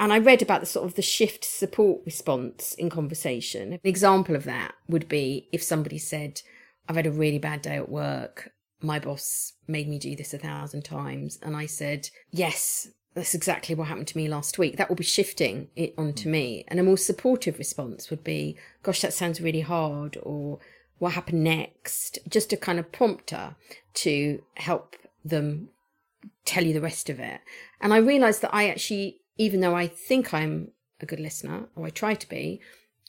and I read about the sort of the shift support response in conversation. An example of that would be if somebody said, I've had a really bad day at work. My boss made me do this a thousand times. And I said, Yes, that's exactly what happened to me last week. That will be shifting it onto mm. me. And a more supportive response would be, Gosh, that sounds really hard. Or what happened next? Just a kind of prompter to help them tell you the rest of it. And I realized that I actually, even though I think I'm a good listener, or I try to be,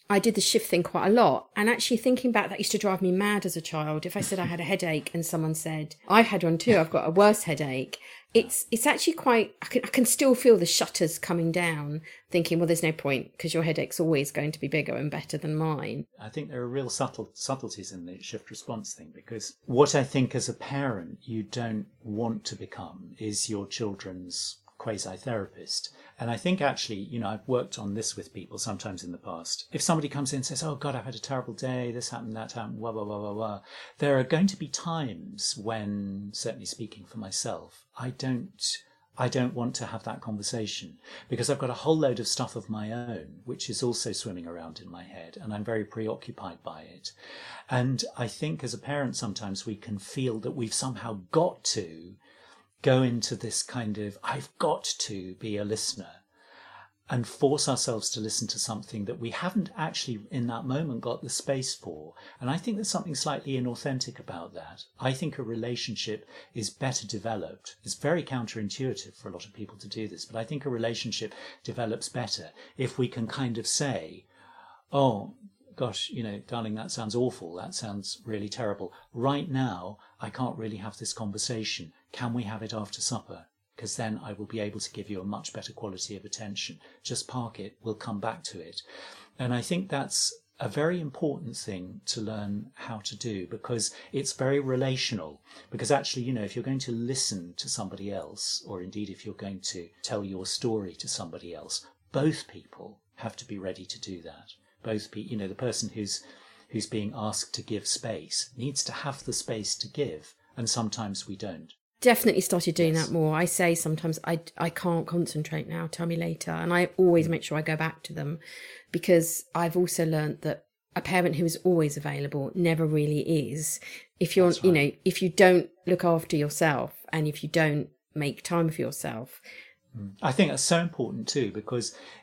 I did the shift thing quite a lot. And actually thinking back, that used to drive me mad as a child. If I said I had a headache and someone said, I've had one too, I've got a worse headache. It's, it's actually quite, I can, I can still feel the shutters coming down thinking, well, there's no point because your headache's always going to be bigger and better than mine. I think there are real subtle subtleties in the shift response thing because what I think as a parent you don't want to become is your children's quasi therapist. And I think actually, you know, I've worked on this with people sometimes in the past. If somebody comes in and says, Oh God, I've had a terrible day, this happened, that happened, blah, blah, blah, blah, blah, there are going to be times when, certainly speaking for myself, I don't. I don't want to have that conversation because I've got a whole load of stuff of my own, which is also swimming around in my head, and I'm very preoccupied by it. And I think as a parent, sometimes we can feel that we've somehow got to go into this kind of, I've got to be a listener and force ourselves to listen to something that we haven't actually in that moment got the space for. And I think there's something slightly inauthentic about that. I think a relationship is better developed. It's very counterintuitive for a lot of people to do this, but I think a relationship develops better if we can kind of say, oh, gosh, you know, darling, that sounds awful. That sounds really terrible. Right now, I can't really have this conversation. Can we have it after supper? Because then I will be able to give you a much better quality of attention. Just park it, we'll come back to it. And I think that's a very important thing to learn how to do because it's very relational. Because actually, you know, if you're going to listen to somebody else, or indeed if you're going to tell your story to somebody else, both people have to be ready to do that. Both, be, you know, the person who's who's being asked to give space needs to have the space to give, and sometimes we don't definitely started doing yes. that more. I say sometimes I I can't concentrate now. Tell me later, and I always make sure I go back to them because I've also learned that a parent who is always available never really is. If you're, right. you know, if you don't look after yourself and if you don't make time for yourself. Mm. I think that's so important too because